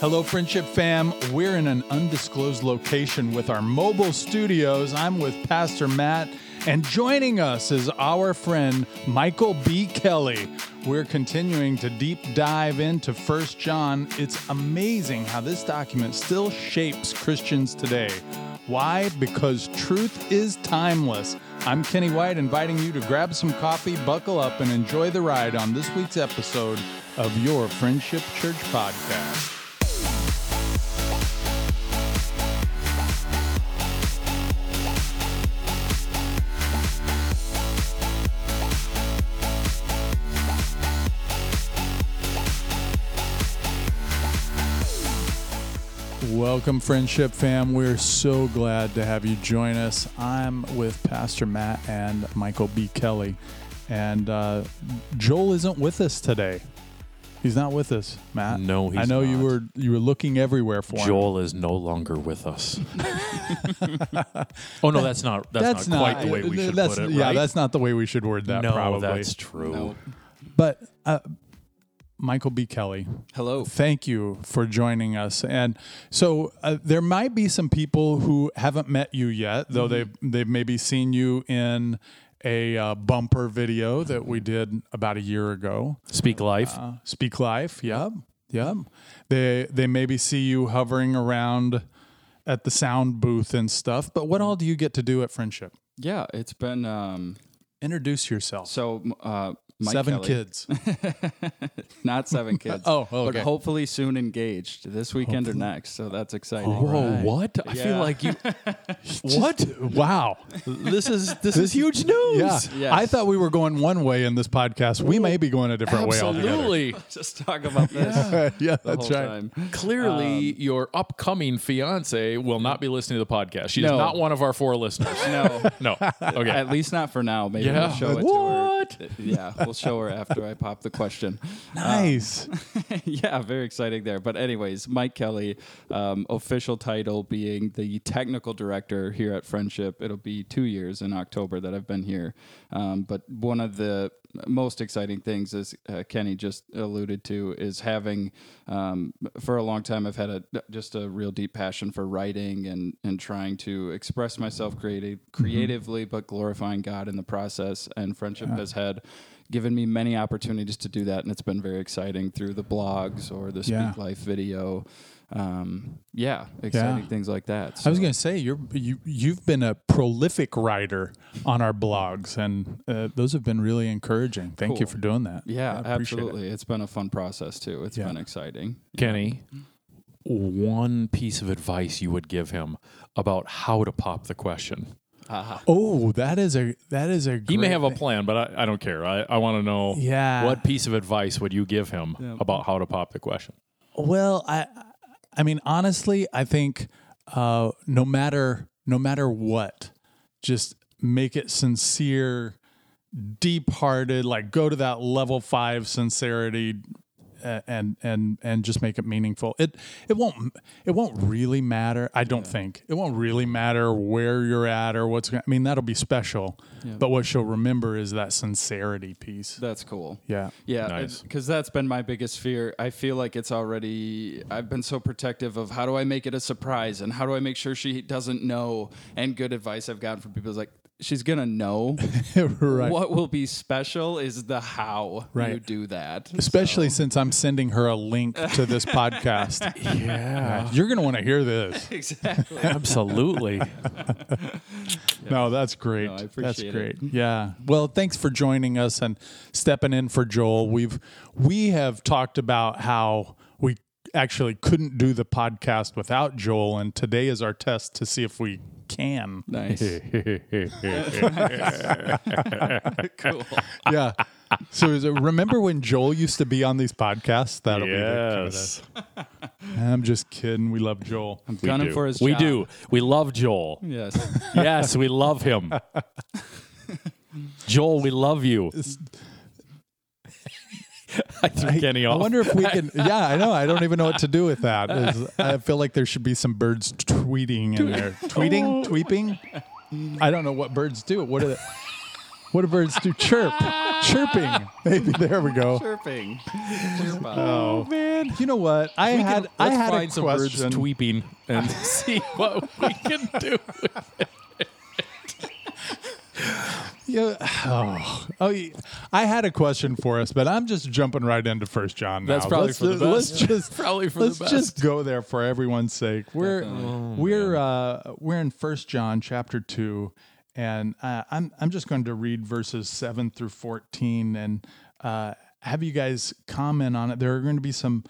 Hello, Friendship Fam. We're in an undisclosed location with our mobile studios. I'm with Pastor Matt, and joining us is our friend Michael B. Kelly. We're continuing to deep dive into First John. It's amazing how this document still shapes Christians today. Why? Because truth is timeless. I'm Kenny White, inviting you to grab some coffee, buckle up, and enjoy the ride on this week's episode of your Friendship Church podcast. Welcome, Friendship Fam. We're so glad to have you join us. I'm with Pastor Matt and Michael B. Kelly. And uh, Joel isn't with us today. He's not with us, Matt. No, he's I know you were you were looking everywhere for him. Joel is no longer with us. oh no, that's not that's, not, quite the way we should that's, put it. Yeah, right? that's not the way we should word that. no, probably. that's true. No. But uh, Michael B. Kelly, Hello. thank you for joining us. And so uh, there might be some people who haven't met you yet, though they've they've maybe seen you in a uh, bumper video that we did about a year ago. Speak life. Uh, Speak Life, yep, yep. They they maybe see you hovering around at the sound booth and stuff. But what all do you get to do at Friendship? Yeah, it's been um, Introduce yourself. so uh, Mike Seven Kelly- kids. not seven kids. Oh, okay. But hopefully soon engaged this weekend or next. So that's exciting. Whoa, what? I feel like you. what? Wow. This is this is huge news. Yeah. Yes. I thought we were going one way in this podcast. We may be going a different way altogether. Absolutely. Just talk about this yeah, the that's whole right. time. Clearly, um, your upcoming fiance will not be listening to the podcast. She's No. not one of our four listeners. No, No. Okay. at least not for now. Maybe Yeah. we'll show it What? to her. Yeah, we'll show her after I pop the question. Nice. yeah, very exciting there. But anyways, Mike Kelly, um, official title being the technical director here at Friendship. It'll be two years in October that I've been here. Um, but one of the most exciting things, as uh, Kenny just alluded to, is having um, for a long time I've had a just a real deep passion for writing and and trying to express myself creative creatively, but glorifying God in the process. And Friendship has had given me many opportunities to do that, and it's been very exciting through the blogs or the Speak Yeah. Life video. Um, yeah, exciting Yeah. things like that. I was going to say you're you you've been a prolific writer on our blogs, and uh, those have been really encouraging. Thank you for doing that. yeah, I appreciate it. absolutely. It's been a fun process too. It's Yeah. been exciting. Kenny, one piece of advice you would give him about how to pop the question. Oh, that is a that is a. He may have a plan, but I, I don't care. I, I want to know Yeah. what piece of advice would you give him about how to pop the question? Well, I I mean honestly, I think uh, no matter no matter what, just make it sincere, deep hearted. Like go to that level five sincerity. And and and just make it meaningful. It it won't it won't really matter. I don't think it won't really matter where you're at or what's. I mean that'll be special, but what she'll remember is that sincerity piece. That's cool. Yeah. Yeah, Nice. because that's been my biggest fear. I feel like it's already. I've been so protective of how do I make it a surprise and how do I make sure she doesn't know. And good advice I've gotten from people is like, she's gonna know. right. What will be special is the how right. you do that. Especially since I'm sending her a link to this podcast. Yeah, You're going to want to hear this. exactly. absolutely. No, that's great. No, I that's great. it. Yeah. Well, thanks for joining us and stepping in for Joel. We've we have talked about how we actually couldn't do the podcast without Joel and today is our test to see if we can. Nice. cool. Yeah. So is it, remember when Joel used to be on these podcasts? That'll be the yes, I'm just kidding. We love Joel. I'm we gunning do. for his we job. do. We love Joel. Yes. Yes, we love him. Joel, we love you. I threw Kenny I wonder if we can. Yeah, I know. I don't even know what to do with that. Is- I feel like there should be some birds tweeting in there. Tweeting, oh. tweeping. Mm, I don't know what birds do. What do they, what do birds do? Chirp. chirping. Maybe there we go. Chirping. Chirp out. Oh man. You know what? I We had can, I let's had find a some birds question. tweeping and see what we can do. Yeah. Oh, oh. I had a question for us, but I'm just jumping right into First John. Now. That's probably let's, for the ju- Let's just Probably for the let's just best. go there for everyone's sake. We're Oh, we're uh, we're in First John chapter two, and uh, I'm I'm just going to read verses seven through fourteen, and uh, have you guys comment on it. There are going to be some.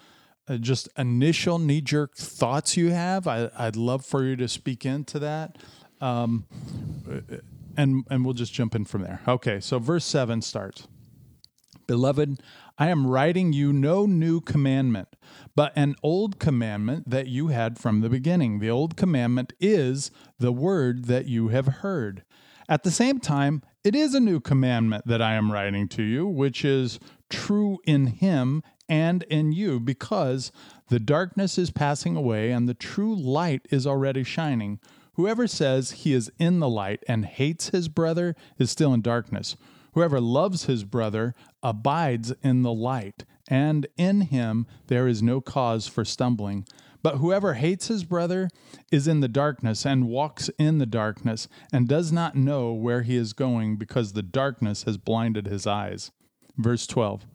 Uh, just initial knee jerk thoughts you have. I, I'd love for you to speak into that. Um, and and we'll just jump in from there. Okay, so verse 7 starts. Beloved, I am writing you no new commandment, but an old commandment that you had from the beginning. The old commandment is the word that you have heard. At the same time, it is a new commandment that I am writing to you, which is true in him and in you, because the darkness is passing away and the true light is already shining. Whoever says he is in the light and hates his brother is still in darkness. Whoever loves his brother abides in the light, and in him there is no cause for stumbling. But whoever hates his brother is in the darkness and walks in the darkness and does not know where he is going because the darkness has blinded his eyes. Verse 12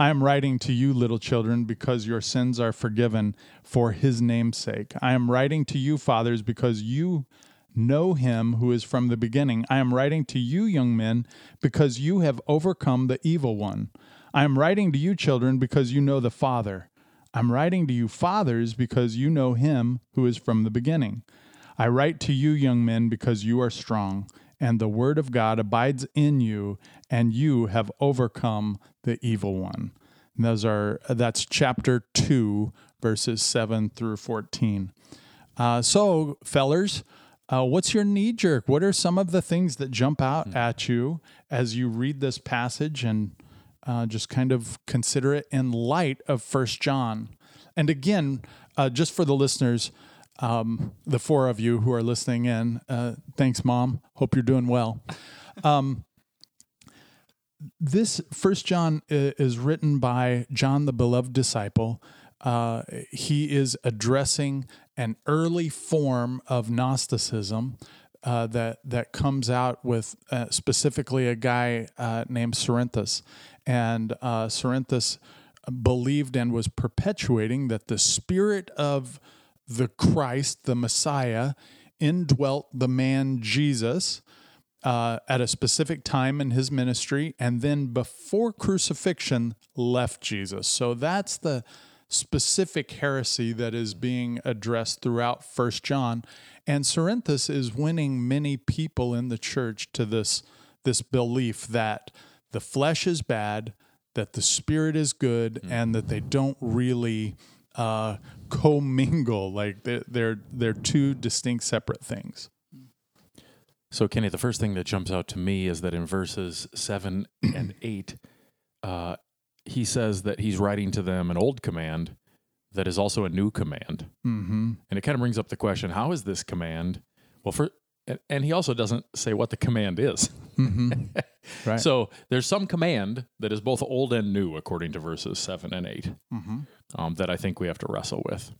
I am writing to you, little children, because your sins are forgiven for his name's sake. I am writing to you, fathers, because you know him who is from the beginning. I am writing to you, young men, because you have overcome the evil one. I am writing to you, children, because you know the Father. I'm writing to you, fathers, because you know him who is from the beginning. I write to you, young men, because you are strong, and the word of God abides in you, and you have overcome the evil one. And those are that's chapter two, verses seven through fourteen. Uh, so, fellers, uh, what's your knee jerk? What are some of the things that jump out at you as you read this passage and uh, just kind of consider it in light of First John? And again, uh, just for the listeners, um, the four of you who are listening in, uh, thanks, Mom. Hope you're doing well. Um, this First John is written by John, the beloved disciple. Uh, he is addressing an early form of Gnosticism uh, that that comes out with uh, specifically a guy uh, named Cerinthus, and uh, Cerinthus believed and was perpetuating that the spirit of the Christ, the Messiah, indwelt the man Jesus uh, at a specific time in his ministry, and then before crucifixion left Jesus. So that's the specific heresy that is being addressed throughout First John, and Cerinthus is winning many people in the church to this this belief that the flesh is bad, that the spirit is good, and that they don't really uh, commingle. Like they're, they're they're two distinct, separate things. So, Kenny, the first thing that jumps out to me is that in verses seven and eight, uh, he says that he's writing to them an old command that is also a new command. Mm-hmm. And it kind of brings up the question how is this command? Well, for and, he also doesn't say what the command is. Mm-hmm. Right. So there's some command that is both old and new, according to verses seven and 8 Mm-hmm. Um, that I think we have to wrestle with.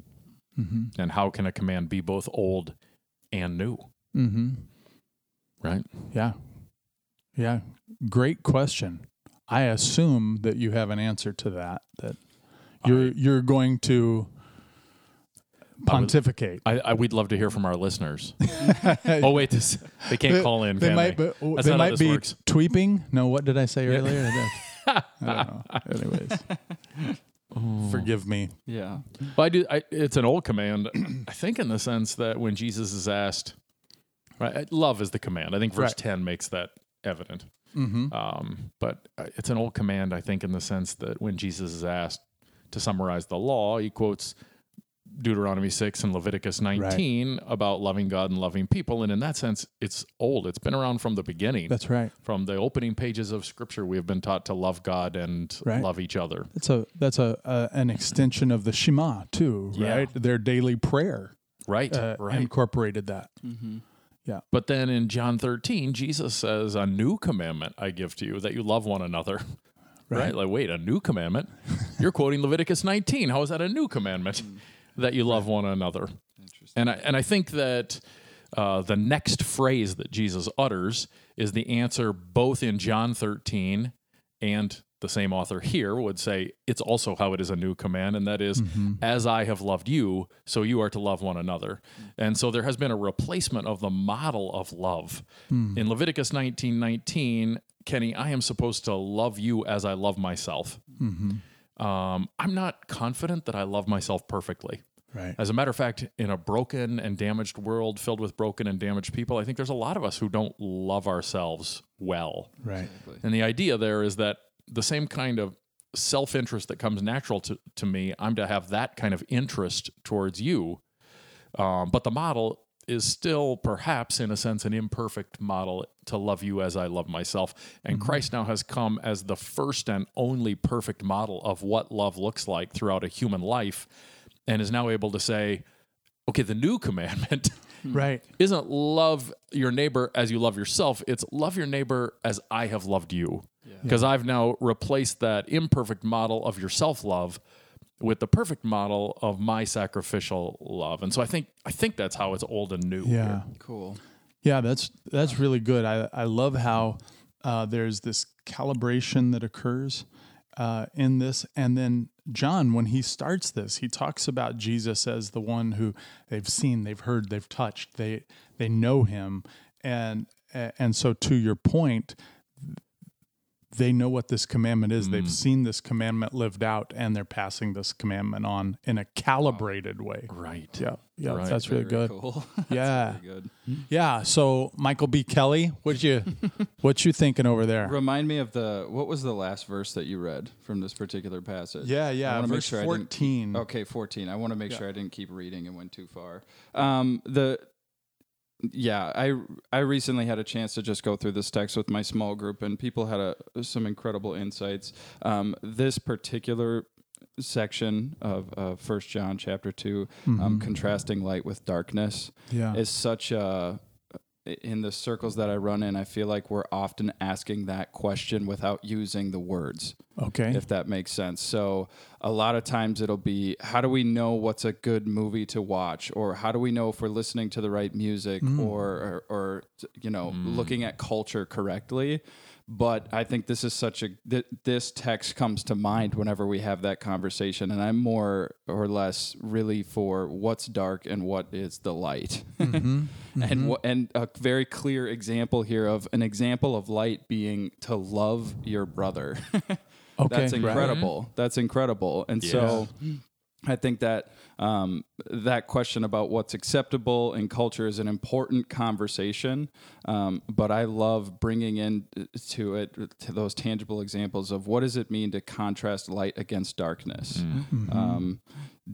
Mm-hmm. And how can a command be both old and new? Mm-hmm. Right? Yeah. Yeah. Great question. I assume that you have an answer to that. That you're you're going to pontificate. I, I we'd love to hear from our listeners. oh wait, this they can't call in. They might. they? Be, oh, they might be works. tweeping. No. What did I say earlier? I don't know. Anyways, forgive me. Yeah. But I do. I, it's an old command. I think in the sense that when Jesus is asked, right, love is the command. I think verse Right. ten makes that evident. Mm-hmm. Um, but uh, it's an old command. I think in the sense that when Jesus is asked to summarize the law, he quotes Deuteronomy six and Leviticus nineteen about loving God and loving people. And in that sense, it's old. It's been around from the beginning. That's right. from the opening pages of Scripture, we have been taught to love God and Right. love each other. That's a that's a, a an extension of the Shema too, Yeah. right? Their daily prayer Right. uh, right. incorporated that. Mm-hmm. Yeah. But then in John 13, Jesus says, A new commandment I give to you, that you love one another. Right? Like, wait, a new commandment? You're quoting Leviticus 19. How is that a new commandment? That you love one another. And I, and I think that uh, the next phrase that Jesus utters is the answer both in John 13 and the same author here would say it's also how it is a new command, and that is, mm-hmm. as I have loved you, so you are to love one another. Mm. And so there has been a replacement of the model of love. Hmm. In Leviticus 19 19, Kenny, I am supposed to love you as I love myself. Mm-hmm. Um, I'm not confident that I love myself perfectly. Right. As a matter of fact, in a broken and damaged world filled with broken and damaged people, I think there's a lot of us who don't love ourselves well. Right. And the idea there is that the same kind of self interest that comes natural to, to me, I'm to have that kind of interest towards you. Um, but the model is still perhaps, in a sense, an imperfect model to love you as I love myself. And mm-hmm. Christ now has come as the first and only perfect model of what love looks like throughout a human life and is now able to say, okay, the new commandment hmm. Right. isn't love your neighbor as you love yourself. It's love your neighbor as I have loved you. Because I've now replaced that imperfect model of your self love with the perfect model of my sacrificial love. And so I think I think that's how it's old and new. Yeah. here. Cool. Yeah, that's that's really good. I I love how uh, there's this calibration that occurs uh, in this, and then John, when he starts this, he talks about Jesus as the one who they've seen, they've heard, they've touched, they they know him, and and so to your point, they know what this commandment is. They've seen this commandment lived out, and they're passing this commandment on in a calibrated way. Right. Yeah, yeah, Right. that's really Very good. Cool. Yeah. Very good. Yeah. So Michael B. Kelly, what you what you thinking over there? Remind me of the what was the last verse that you read from this particular passage? Yeah, yeah. Verse didn't- fourteen. Okay, 14. I want to make sure I didn't keep reading and went too far. Um, the yeah, I I recently had a chance to just go through this text with my small group, and people had a, some incredible insights. Um, this particular section of uh, First John chapter 2 um, contrasting light with darkness, Yeah. is such a in the circles that I run in, I feel like we're often asking that question without using the words Okay. if that makes sense. So a lot of times it'll be how do we know what's a good movie to watch or how do we know if we're listening to the right music mm. or, or or you know mm. looking at culture correctly. But I think this is such a th- this text comes to mind whenever we have that conversation, and I'm more or less really for what's dark and what is the light, mm-hmm. and mm-hmm. wha- and a very clear example here of an example of light being to love your brother. Okay. That's Right. incredible. That's incredible. And so I think that um, that question about what's acceptable in culture is an important conversation. Um, but I love bringing in to it to those tangible examples of what does it mean to contrast light against darkness. Um,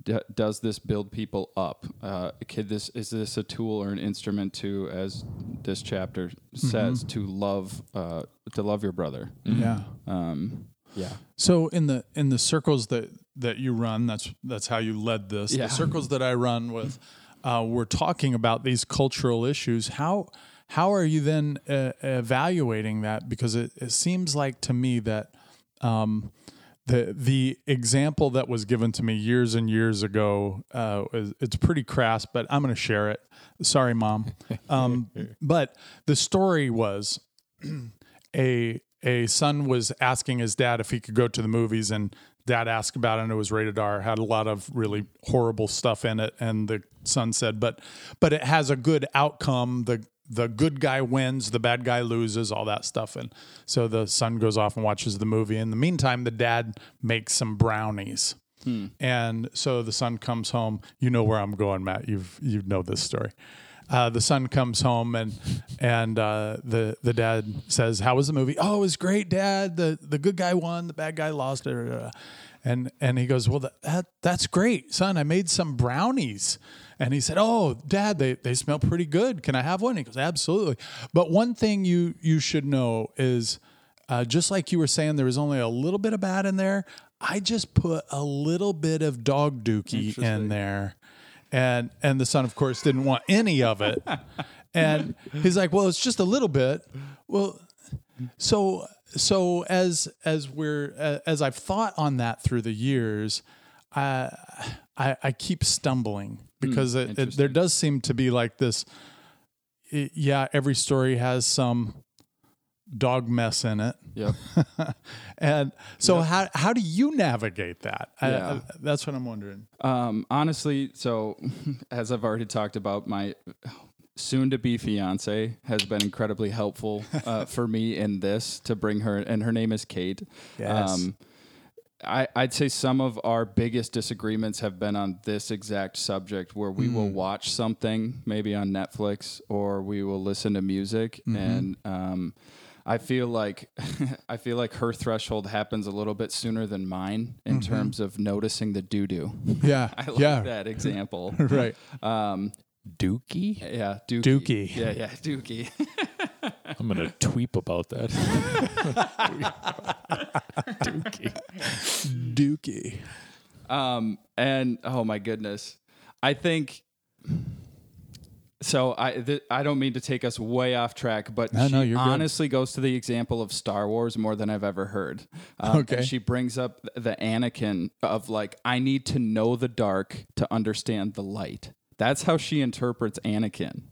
d- does this build people up? Uh, could this is this a tool or an instrument to, as this chapter says, to love uh, to love your brother? Yeah. Um, yeah. So in the in the circles that that you run, that's that's how you led this. Yeah. The circles that I run with, uh, we're talking about these cultural issues. How how are you then uh, evaluating that? Because it, it seems like to me that um, the the example that was given to me years and years ago uh, is, it's pretty crass, but I'm going to share it. Sorry, mom. Um, but the story was a a son was asking his dad if he could go to the movies and dad asked about it and it was rated R. Had a lot of really horrible stuff in it and the son said but but it has a good outcome. The the good guy wins the bad guy loses all that stuff. And so the son goes off and watches the movie. In the meantime the dad makes some brownies. Hmm. And so the son comes home. You know where I'm going Matt. You've you know this story uh, the son comes home and and uh, the the dad says, "How was the movie? Oh, it was great, Dad. The the good guy won, the bad guy lost." It. And and he goes, "Well, that, that that's great, son. I made some brownies." And he said, "Oh, Dad, they, they smell pretty good. Can I have one?" He goes, "Absolutely." But one thing you you should know is, uh, just like you were saying, there was only a little bit of bad in there. I just put a little bit of dog dookie in there and and the son of course didn't want any of it and he's like, "Well, it's just a little bit." Well, so so as as we're uh, as I've thought on that through the years, I I, I keep stumbling because it, it, there does seem to be like this. it- yeah, every story has some dog mess in it, Yep. and so how how do you navigate that? Yeah. I- that's what I'm wondering. Um, honestly, so as I've already talked about, my soon to be fiance has been incredibly helpful uh, for me in this to bring her, and her name is Kate. Yes. I, I'd say some of our biggest disagreements have been on this exact subject where we will watch something maybe on Netflix or we will listen to music and um, I feel like I feel like her threshold happens a little bit sooner than mine in terms of noticing the doo doo. Yeah, I like yeah, that example. right. Um, Dookie? yeah, Dookie. Dookie. Yeah, yeah, Dookie. I'm gonna tweet about that. Dookie. Dookie. Um, and oh my goodness, I think. So I th- I don't mean to take us way off track, but No, she no, you're good. honestly goes to the example of Star Wars more than I've ever heard. Um, Okay. and she brings up the Anakin of like I need to know the dark to understand the light. That's how she interprets Anakin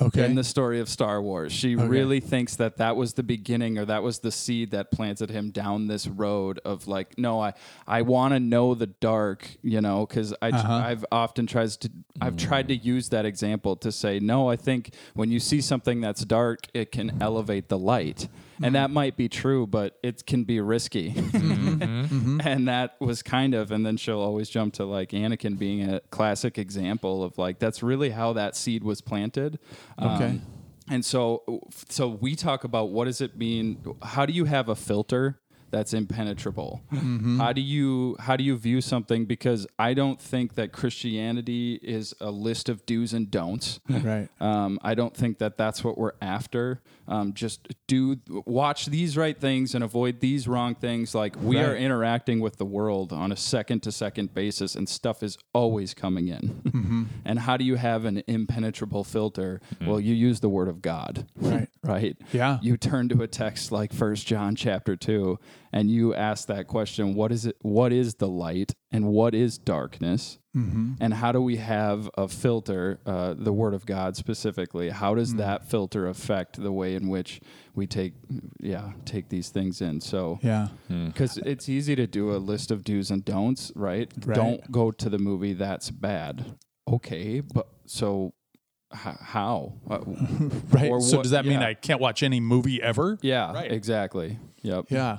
Okay. in the story of Star Wars. She really thinks that that was the beginning or that was the seed that planted him down this road of like, no, I I want to know the dark, you know, because I Uh-huh. I've often tries to I've tried to use that example to say no. I think when you see something that's dark, it can elevate the light. And mm-hmm. that might be true, but it can be risky. Mm-hmm. Mm-hmm. and that was kind of, and then she'll always jump to like Anakin being a classic example of like, that's really how that seed was planted. Okay. Um, and so, so we talk about what does it mean? How do you have a filter that's impenetrable? How do you how do you view something? Because I don't think that Christianity is a list of do's and don'ts. Right. Um, I don't think that that's what we're after. Um, just do watch these right things and avoid these wrong things. Like we are interacting with the world on a second to second basis, and stuff is always coming in. Mm-hmm. and how do you have an impenetrable filter? Well, you use the Word of God, Right. right? Yeah. You turn to a text like First John chapter two, and you ask that question: What is it? What is the light, and what is darkness? Mm-hmm. And how do we have a filter, uh, the Word of God specifically? How Mm. does that filter affect the way in which we take, yeah, take these things in? So, Yeah. because it's easy to do a list of do's and don'ts, right? Right. Don't go to the movie. That's bad. Okay, but so h- how? Uh, Right. Or so does that mean yeah. I can't watch any movie ever? yeah, Right. exactly. Yep. Yeah.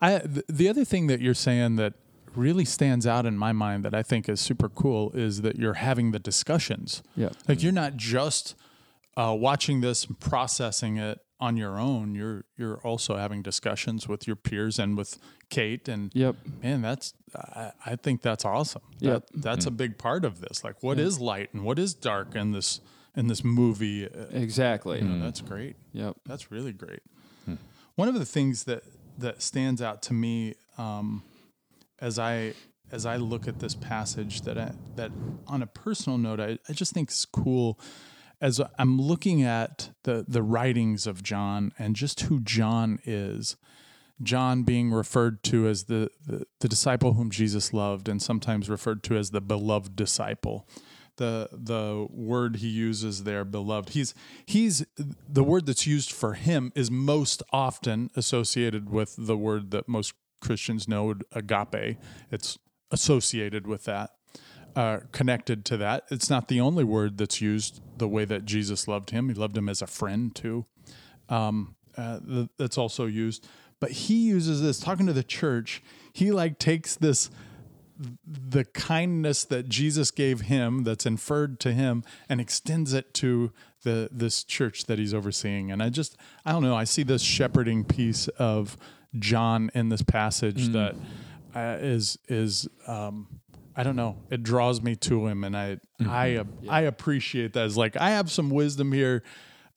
I th- the other thing that you're saying that really stands out in my mind that I think is super cool is that you're having the discussions. Yep. Like you're not just uh, watching this and processing it on your own. You're you're also having discussions with your peers and with Kate and Yep. man, that's I, I think that's awesome. Yep. That, that's a big part of this. Like what is light and what is dark in this in this movie? Uh, Exactly. That's great. Yep. That's really great. One of the things that that stands out to me um, as I as I look at this passage that I, that on a personal note I, I just think is cool as I'm looking at the the writings of John and just who John is. John being referred to as the, the, the disciple whom Jesus loved and sometimes referred to as the beloved disciple. The the word he uses there, beloved. He's he's the word that's used for him is most often associated with the word that most Christians know, agape. It's associated with that, uh, connected to that. It's not the only word that's used the way that Jesus loved him. He loved him as a friend too um, uh, that's also used. But he uses this talking to the church. He like takes this the kindness that Jesus gave him that's inferred to him and extends it to the this church that he's overseeing. And I just I don't know, I see this shepherding piece of John in this passage that uh, is is um I don't know. It draws me to him, and I I I appreciate that. It's like I have some wisdom here.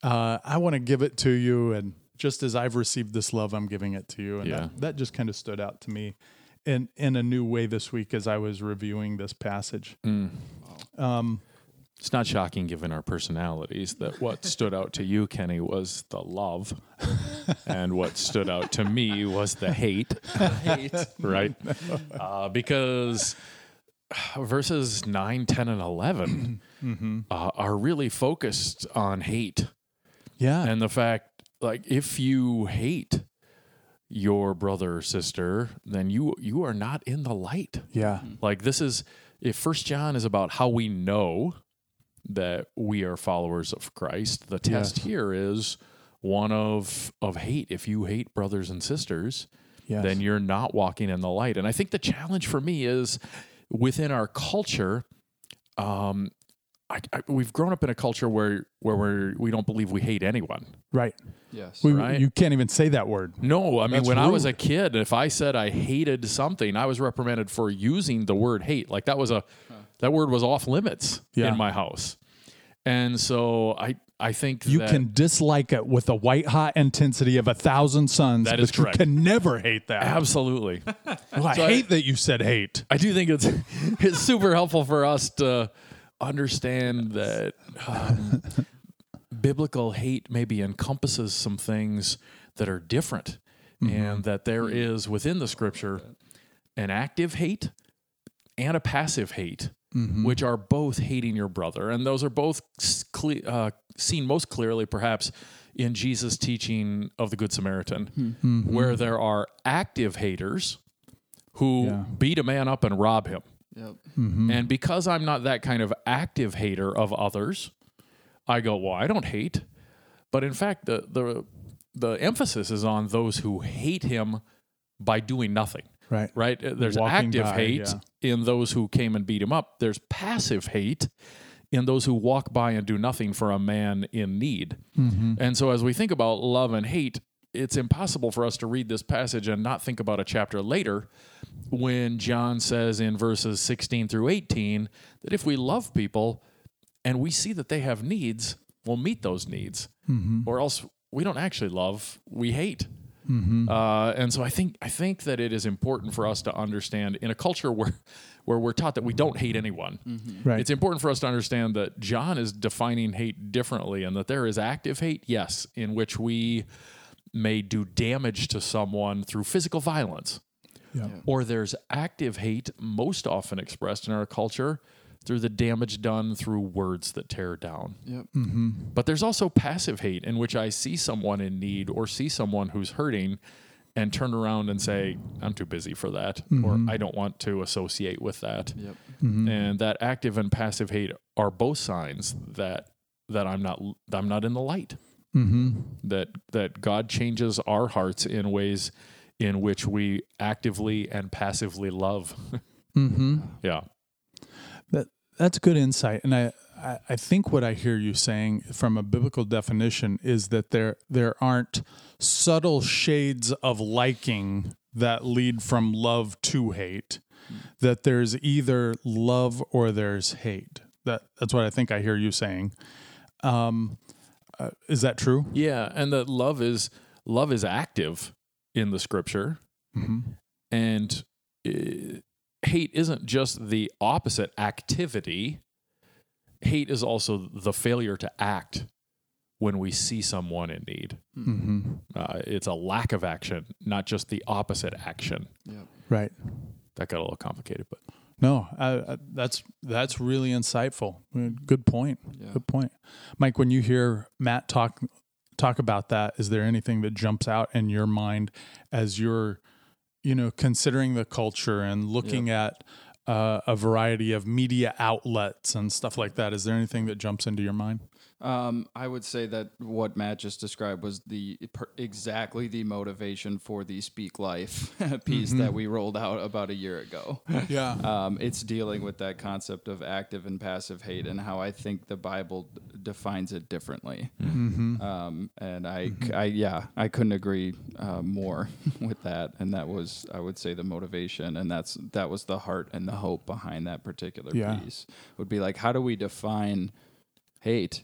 Uh, I want to give it to you, and just as I've received this love, I'm giving it to you. And Yeah. that, that just kind of stood out to me in in a new way this week as I was reviewing this passage. It's not shocking given our personalities that what stood out to you, Kenny, was the love, and what stood out to me was the hate. Hate. right? Uh, because verses 9, 10, and 11 uh, are really focused on hate Yeah. and the fact, like, if you hate your brother or sister, then you you are not in the light. yeah. Like this is if First John is about how we know that we are followers of Christ. The test Yes. here is one of of hate. If you hate brothers and sisters, Yes. then you're not walking in the light. And I think the challenge for me is within our culture. Um, I, I, we've grown up in a culture where where we're, we don't believe we hate anyone. right. Yes. We, Right. You can't even say that word. No, I mean That's when I was a kid, if I said I hated something, I was reprimanded for using the word hate. Like that was a that word was off limits Yeah. in my house. And so I I think You that can dislike it with a white hot intensity of a thousand suns, That but is correct. you can never hate that. absolutely. Well, I So I- hate that you said hate. I do think it's it's super helpful for us to understand that um, biblical hate maybe encompasses some things that are different, mm-hmm. and that there mm-hmm. is within the scripture an active hate and a passive hate, mm-hmm. which are both hating your brother, and those are both cle- uh, seen most clearly, perhaps. In Jesus' teaching of the Good Samaritan, hmm. where there are active haters who Yeah. beat a man up and rob him. Yep. And because I'm not that kind of active hater of others, I go, well, I don't hate. But in fact, the the the emphasis is on those who hate him by doing nothing. Right. Right? Uh, There's Walking active by, hate in those who came and beat him up. There's passive hate in those who walk by and do nothing for a man in need. And so as we think about love and hate, it's impossible for us to read this passage and not think about a chapter later when John says in verses 16 through 18 that if we love people and we see that they have needs, we'll meet those needs. Mm-hmm. Or else we don't actually love, we hate. Mm-hmm. Uh, and so I think I think that it is important for us to understand in a culture where where we're taught that we don't hate anyone. Mm-hmm. Right. It's important for us to understand that John is defining hate differently and that there is active hate, yes, in which we may do damage to someone through physical violence. Yeah. Or there's active hate, most often expressed in our culture, through the damage done through words that tear down. Yep. Mm-hmm. But there's also passive hate in which I see someone in need or see someone who's hurting and turn around and say, I'm too busy for that, or mm-hmm. I don't want to associate with that. Yep. Mm-hmm. And that active and passive hate are both signs that that I'm not I'm not in the light. That that God changes our hearts in ways in which we actively and passively love. Mm-hmm. yeah. That that's good insight, and I, I I think what I hear you saying from a biblical definition is that there there aren't subtle shades of liking that lead from love to hate. That there's either love or there's hate. That that's what I think I hear you saying. Um, uh, is that true? Yeah, and that love is love is active in the scripture, and uh, hate isn't just the opposite activity. Hate is also the failure to act when we see someone in need. Mm-hmm. Uh, it's a lack of action, not just the opposite action. Yep. Right. That got a little complicated, but No, I, I, that's that's really insightful. Good point. Yeah. Good point, Mike. When you hear Matt talk talk about that, is there anything that jumps out in your mind as you're, you know, considering the culture and looking at uh, a variety of media outlets and stuff like that? Is there anything that jumps into your mind? Um, I would say that what Matt just described was the per, exactly the motivation for the Speak Life piece that we rolled out about a year ago. Yeah. Um, it's dealing with that concept of active and passive hate and how I think the Bible d- defines it differently. Um, and I, c- I- yeah, I couldn't agree uh, more with that. And that was, I would say, the motivation, and that's that was the heart and the hope behind that particular Yeah. piece. Would be like, how do we define hate?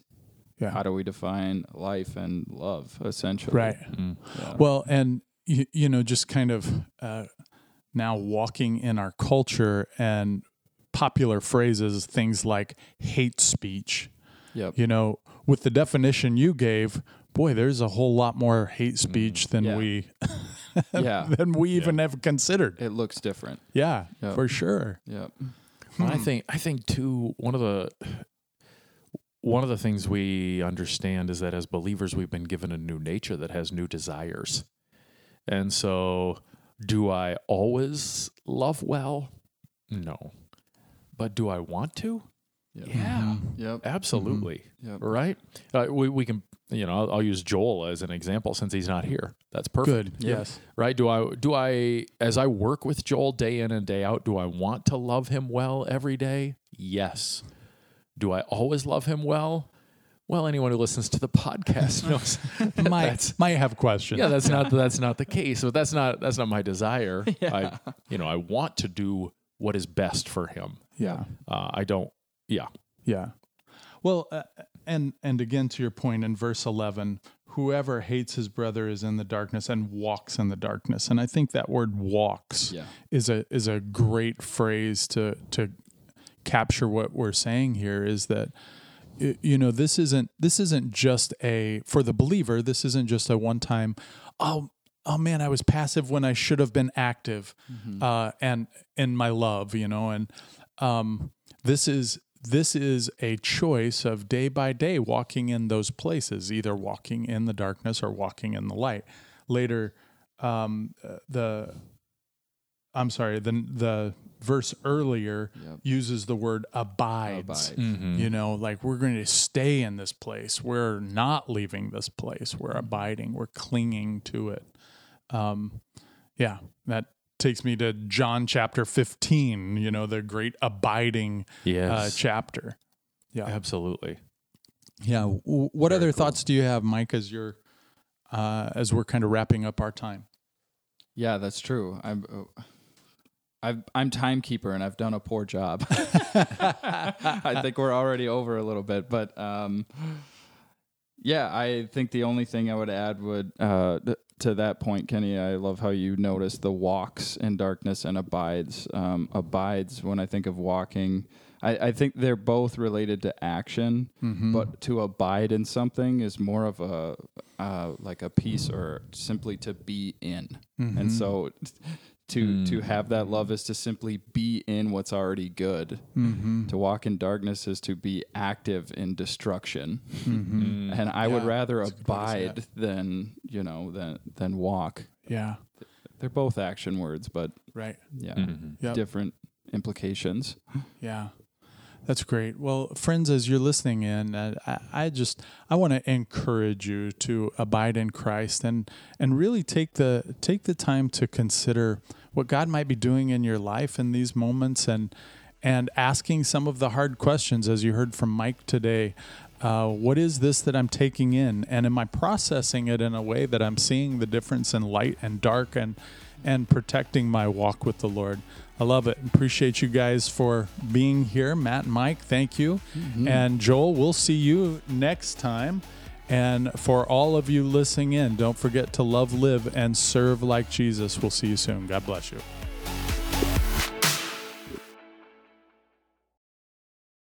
Yeah. How do we define life and love? Essentially, Right. Mm. Well, and you, you know, just kind of uh, now walking in our culture and popular phrases, things like hate speech. Yep. You know, with the definition you gave, boy, there's a whole lot more hate mm-hmm. speech than Yeah. we yeah. than we even have considered. It looks different. Yeah, Yep. for sure. Yep. Well, I hmm. think I think too one of the one of the things we understand is that as believers we've been given a new nature that has new desires. And so do I always love well? No. But do I want to? Yep. Yeah. Yep. Absolutely. Yep. Right? Uh, we we can you know, I'll, I'll use Joel as an example since he's not here. That's perfect Good. Yes. right do i do i as i work with joel day in and day out do i want to love him well every day yes do i always love him well well anyone who listens to the podcast knows might might have questions. yeah that's not that's not the case but that's not that's not my desire i you know i want to do what is best for him yeah. uh, i don't yeah Yeah. Well, uh, and and again to your point in verse 11, whoever hates his brother is in the darkness and walks in the darkness. And I think that word walks Yeah. is a is a great phrase to to capture what we're saying here is that you know this isn't this isn't just a for the believer this isn't just a one time oh oh man I was passive when I should have been active uh and in my love you know and um this is this is a choice of day by day walking in those places either walking in the darkness or walking in the light. Later um uh, the I'm sorry, the the verse earlier Yep. uses the word abides. Abides. Mm-hmm. You know, like we're going to stay in this place. We're not leaving this place. We're Mm-hmm. abiding. We're clinging to it. Um, yeah, that takes me to John chapter 15, you know, the great abiding uh, chapter. Yeah. absolutely Yeah. W- What other cool. thoughts do you have, Mike, as you're, uh, as we're kind of wrapping up our time? Yeah, that's true. I'm uh, I've, I'm timekeeper and I've done a poor job. I think we're already over a little bit, but um, yeah, I think the only thing I would add would uh, th- to that point, Kenny. I love how you notice the walks in darkness and abides. Um, abides when I think of walking. I, I think they're both related to action, but to abide in something is more of a uh, like a piece or simply to be in. And so to to mm. have that love is to simply be in what's already good. Mm-hmm. To walk in darkness is to be active in destruction. Mm-hmm. Mm. And I would rather that's a good way to say abide than you know than than walk. Yeah. They're both action words, but Right. yeah, mm-hmm. Yep. different implications. Yeah. That's great. Well, friends, as you're listening in, uh, I, I just I want to encourage you to abide in Christ and and really take the take the time to consider what God might be doing in your life in these moments and and asking some of the hard questions, as you heard from Mike today. Uh, what is this that I'm taking in, and am I processing it in a way that I'm seeing the difference in light and dark and and protecting my walk with the Lord? I love it. Appreciate you guys for being here. Matt and Mike, thank you. And Joel, we'll see you next time. And for all of you listening in, don't forget to love, live, and serve like Jesus. We'll see you soon. God bless you.